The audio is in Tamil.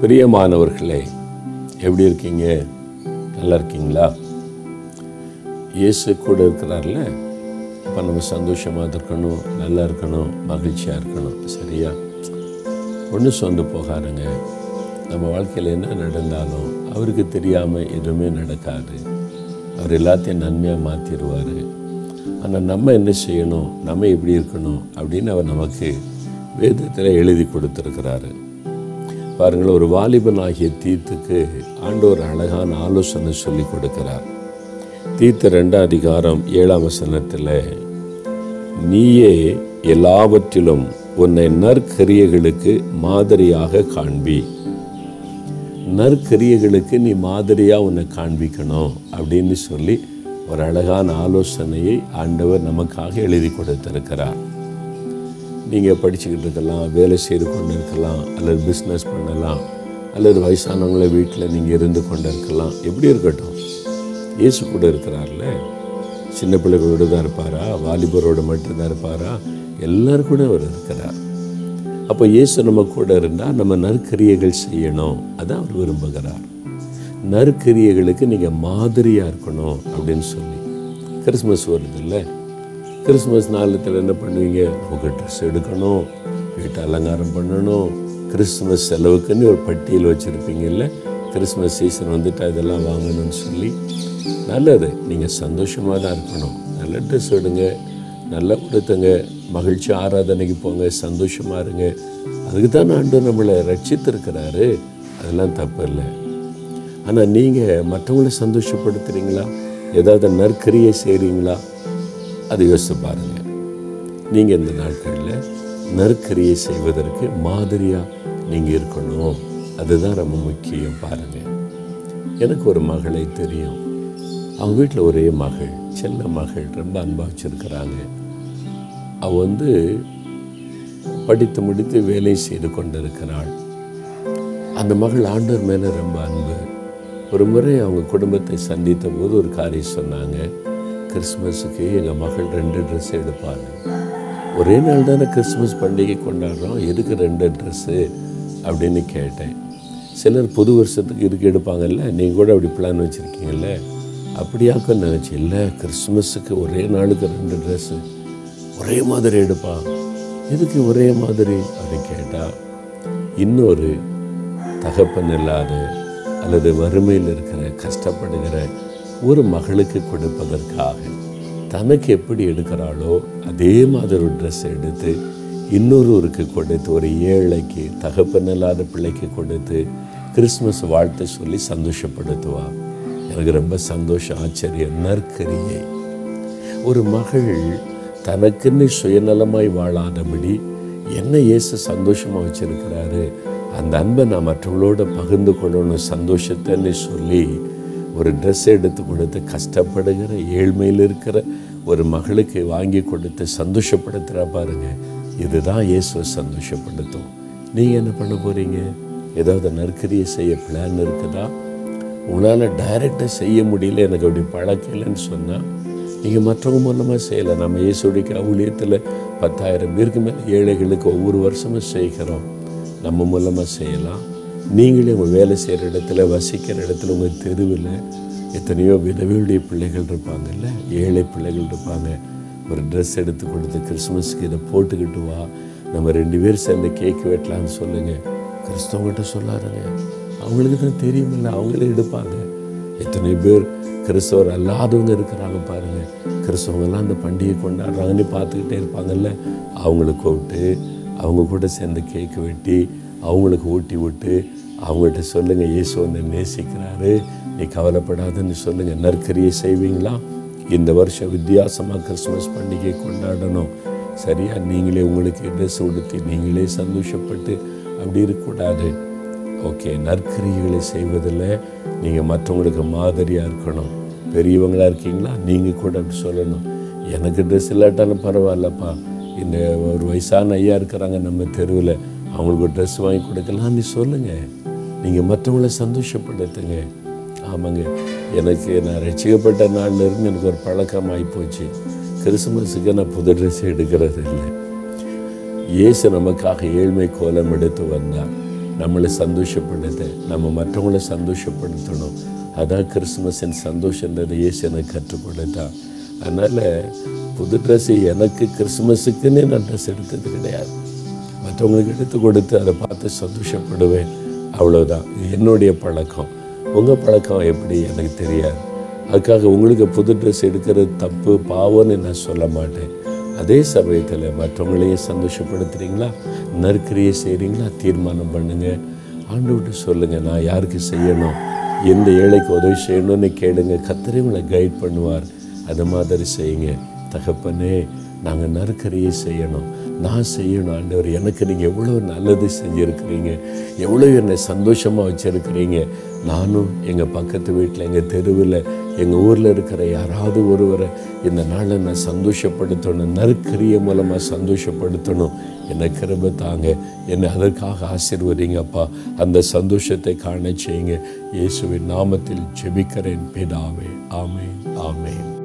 பிரியமானவர்களே எப்படி இருக்கீங்க? நல்லா இருக்கீங்களா? இயேசு கூட இருக்கிறார்ல? இப்போ நம்ம சந்தோஷமாக இருக்கணும் நல்லா இருக்கணும் மகிழ்ச்சியாக இருக்கணும் சரியா? ஒன்றும் சொந்து போகாருங்க நம்ம வாழ்க்கையில் என்ன நடந்தாலும் அவருக்கு தெரியாமல் எதுவுமே நடக்காது. அவர் எல்லாத்தையும் நன்மையாக மாற்றிடுவார் ஆனால் நம்ம என்ன செய்யணும்? நம்ம எப்படி இருக்கணும்? அப்படின்னு அவர் நமக்கு வேதத்தில் எழுதி கொடுத்துருக்கிறாரு. பாருங்கள் ஒரு வாலிபன் ஆகிய தீத்துக்கு ஒரு அழகான ஆலோசனை சொல்லி கொடுக்கிறார். தீத்து ரெண்டாம் அதிகாரம் ஏழாம் வசனத்தில் நீயே எல்லாவற்றிலும் உன்னை நற்கரியைகளுக்கு மாதிரியாக காண்பி. நற்கரியர்களுக்கு நீ மாதிரியாக உன்னை காண்பிக்கணும் அப்படின்னு சொல்லி ஒரு அழகான ஆலோசனையை ஆண்டவர் நமக்காக எழுதி கொடுத்திருக்கிறார். நீங்கள் படிச்சுக்கிட்டு இருக்கலாம் வேலை செய்து கொண்டு இருக்கலாம் அல்லது பிஸ்னஸ் பண்ணலாம் அல்லது வயசானவங்கள வீட்டில் நீங்கள் இருந்து கொண்டு இருக்கலாம் எப்படி இருக்கட்டும். இயேசு கூட இருக்கிறார்ல. சின்ன பிள்ளைகளோடு தான் இருப்பாரா? வாலிபரோடு மட்டும்தான் இருப்பாரா? எல்லோரும் கூட அவர் இருக்கிறார். அப்போ இயேசு நம்ம கூட இருந்தால் நம்ம நற்கரியைகள் செய்யணும். அதான் அவர் விரும்புகிறார். நற்கரியைகளுக்கு நீங்கள் மாதிரியாக இருக்கணும் அப்படின்னு சொல்லி. கிறிஸ்மஸ் வருது இல்லை? கிறிஸ்மஸ் நாளத்தில் என்ன பண்ணுவீங்க? உங்கள் ட்ரெஸ் எடுக்கணும் வீட்டை அலங்காரம் பண்ணணும். கிறிஸ்மஸ் செலவுக்குன்னு ஒரு பட்டியல் வச்சுருப்பீங்கல்ல? கிறிஸ்மஸ் சீசன் வந்துட்டு இதெல்லாம் வாங்கணும்னு சொல்லி. நல்லது. நீங்கள் சந்தோஷமாக தான் இருக்கணும். நல்ல ட்ரெஸ் எடுங்க. நல்லா கொடுத்துங்க. மகிழ்ச்சி ஆராதனைக்கு போங்க. சந்தோஷமாக இருங்க. அதுக்கு தான் ஆண்டு நம்மளை ரட்சித்திருக்கிறாரு. அதெல்லாம் தப்பு இல்லை. ஆனால் நீங்கள் மற்றவங்கள சந்தோஷப்படுத்துகிறீங்களா ஏதாவது நற்கரியை செய்கிறீங்களா அதை யோசித்து பாருங்கள் நீங்கள் இந்த நாட்களில் நற்கரியை செய்வதற்கு மாதிரியாக நீங்கள் இருக்கணும். அதுதான் ரொம்ப முக்கியம் பாருங்கள் எனக்கு ஒரு மகளை தெரியும். அவங்க வீட்டில் ஒரே மகள் செல்ல மகள் ரொம்ப அன்பாக வச்சுருக்கிறாங்க. அவள் வந்து படித்து முடித்து வேலை செய்து கொண்டிருக்கிறாள். அந்த மகள் ஆண்டவர் மேலே ரொம்ப அன்பு. ஒரு முறை அவங்க குடும்பத்தை சந்தித்த போது ஒரு காரியம் சொன்னாங்க. கிறிஸ்மஸுக்கு எங்கள் மகள் ரெண்டு ட்ரெஸ் எடுப்பாங்க. ஒரே நாள் தானே கிறிஸ்மஸ் பண்டிகை கொண்டாடுறோம். எதுக்கு ரெண்டு ட்ரெஸ்ஸு அப்படின்னு கேட்டேன். சிலர் புது வருஷத்துக்கு இதுக்கு எடுப்பாங்கல்ல? நீங்கள் கூட அப்படி பிளான் வச்சுருக்கீங்கல்ல? அப்படியாக்க நினச்சி இல்லை கிறிஸ்மஸுக்கு ஒரே நாளுக்கு ரெண்டு ட்ரெஸ்ஸு ஒரே மாதிரி எடுப்பான் எதுக்கு ஒரே மாதிரி அப்படின்னு கேட்டால் இன்னொரு தகப்பன் இல்லாத அல்லது வறுமையில் இருக்கிற கஷ்டப்படுகிற ஒரு மகளுக்கு கொடுப்பதற்காக தனக்கு எப்படி எடுக்கிறாளோ அதே மாதிரி ஒரு ட்ரெஸ் எடுத்து இன்னொருவருக்கு கொடுத்து ஒரு ஏழைக்கு தகப்பன் இல்லாத பிள்ளைக்கு கொடுத்து கிறிஸ்மஸ் வாழ்த்து சொல்லி சந்தோஷப்படுத்துவா? எனக்கு ரொம்ப சந்தோஷம். ஆச்சரியம் நற்கரியை. ஒரு மகள் தனக்குன்னு சுயநலமாய் வாழாதபடி என்ன இயேசு சந்தோஷமாக வச்சிருக்கிறாரு? அந்த அன்பை நான் மற்றவங்களோட பகிர்ந்து கொள்ளணும். சந்தோஷத்தைன்னு சொல்லி ஒரு ட்ரெஸ் எடுத்து கொடுத்து கஷ்டப்படுகிற ஏழ்மையில் இருக்கிற ஒரு மகளுக்கு வாங்கி கொடுத்து சந்தோஷப்படுத்துகிறா பாருங்க. இதுதான் இயேசுவை சந்தோஷப்படுத்தும். நீங்கள் என்ன பண்ண போகிறீங்க ஏதாவது நற்கரியை செய்ய பிளான் இருக்குதா? உங்களால் டைரெக்டாக செய்ய முடியல எனக்கு அப்படி பழக்கம் இல்லைன்னு சொன்னால் நீங்கள் மற்றவங்க மூலமாக செய்யலை. நம்ம இயேசுடைய ஊழியத்தில் பத்தாயிரம் பேருக்கு மேலே ஏழைகளுக்கு ஒவ்வொரு வருஷமும் செய்கிறோம். நம்ம மூலமாக செய்யலாம். நீங்களே உங்கள் வேலை செய்கிற இடத்துல வசிக்கிற இடத்துல உங்கள் தெருவில் எத்தனையோ விதவியுடைய பிள்ளைகள் இருப்பாங்கல்ல ஏழை பிள்ளைகள் இருப்பாங்க. ஒரு ட்ரெஸ் எடுத்து கொடுத்து கிறிஸ்மஸ்க்கு இதை போட்டுக்கிட்டு வா. நம்ம ரெண்டு பேர் சேர்ந்து கேக் வெட்டலான்னு சொல்லுங்கள் கிறிஸ்தவங்கிட்ட சொல்லாருங்க அவங்களுக்கு தான் தெரியுமில்ல அவங்களே எடுப்பாங்க. எத்தனை பேர் கிறிஸ்தவர் அல்லாதவங்க இருக்கிறாங்க பாருங்கள் கிறிஸ்தவங்கெல்லாம் அந்த பண்டிகை கொண்டாடுறாங்கன்னு பார்த்துக்கிட்டே இருப்பாங்கல்ல. அவங்கள கூப்பிட்டு அவங்க கூட சேர்ந்து கேக்கு வெட்டி அவங்களுக்கு ஊட்டி விட்டு அவங்கள்ட்ட சொல்லுங்கள் இயேசு வந்து நேசிக்கிறாரு. நீ கவலைப்படாதுன்னு சொல்லுங்கள் நற்கரியை செய்வீங்களா? இந்த வருஷம் வித்தியாசமாக கிறிஸ்மஸ் பண்டிகை கொண்டாடணும். சரியா? நீங்களே உங்களுக்கு ட்ரெஸ் உடுத்தி நீங்களே சந்தோஷப்பட்டு அப்படி இருக்கக்கூடாது. ஓகே நற்கரிகளை செய்வதில் நீங்கள் மற்றவங்களுக்கு மாதிரியாக இருக்கணும். பெரியவங்களாக இருக்கீங்களா? நீங்கள் கூட அப்படி சொல்லணும். எனக்கு ட்ரெஸ் இல்லாட்டாலும் பரவாயில்லப்பா. இந்த ஒரு வயசான ஐயா இருக்கிறாங்க நம்ம தெருவில். அவங்களுக்கு ஒரு ட்ரெஸ் வாங்கி கொடுக்கலாம். நீ சொல்லுங்கள் நீங்கள் மற்றவங்கள சந்தோஷப்படுத்துங்க. ஆமாங்க. எனக்கு நான் ரசிக்கப்பட்ட நாள்ல இருந்து எனக்கு ஒரு பழக்கம் ஆகிப்போச்சு கிறிஸ்மஸுக்கு நான் புது ட்ரெஸ் எடுக்கிறது இல்லை. இயேசு நமக்காக ஏழ்மை கோலம் எடுத்து வந்தார். நம்மளை சந்தோஷப்படுத்த நம்ம மற்றவங்கள சந்தோஷப்படுத்தணும். அதான் கிறிஸ்மஸின் சந்தோஷன்றதை இயேசு எனக்கு கற்றுக் கொடுத்தான். அதனால் புது ட்ரெஸ்ஸு எனக்கு கிறிஸ்மஸுக்குன்னு நான் ட்ரெஸ் எடுத்தது கிடையாது. மற்றவங்களுக்கு எடுத்து கொடுத்து அதை பார்த்து சந்தோஷப்படுவேன். அவ்வளோதான் என்னுடைய பழக்கம். உங்கள் பழக்கம் எப்படி? எனக்கு தெரியாது. அதுக்காக உங்களுக்கு புது ட்ரெஸ் எடுக்கிறது தப்பு பாவம்னு நான் சொல்ல மாட்டேன். அதே சமயத்தில் மற்றவங்களையும் சந்தோஷப்படுத்துகிறீங்களா நற்கரியை செய்கிறீங்களா தீர்மானம் பண்ணுங்கள் ஆண்டு சொல்லுங்கள் நான் யாருக்கு செய்யணும்? எந்த ஏழைக்கு உதவி செய்யணும்னு கேளுங்க. கத்தரே உங்களை கைட் பண்ணுவார். அது மாதிரி செய்யுங்க. தகப்பனே நாங்கள் நறுக்கறியை செய்யணும். நான் செய்யணும் ஆண்டவர். எனக்கு நீங்கள் எவ்வளோ நல்லது செஞ்சுருக்கிறீங்க எவ்வளோ என்னை சந்தோஷமாக வச்சுருக்கிறீங்க. நானும் எங்கள் பக்கத்து வீட்டில் எங்கள் தெருவில் எங்கள் ஊரில் இருக்கிற யாராவது ஒருவரை இந்த நாளை நான் சந்தோஷப்படுத்தணும் நறுக்கரிய மூலமாக சந்தோஷப்படுத்தணும். என்னை கிருப தாங்க. என்னை அதற்காக ஆசிர்வதிங்கப்பா. அந்த சந்தோஷத்தை காண செய்யுங்க. இயேசுவின் நாமத்தில் ஜெபிக்கிறேன் பிதாவே. ஆமேன் ஆமேன்.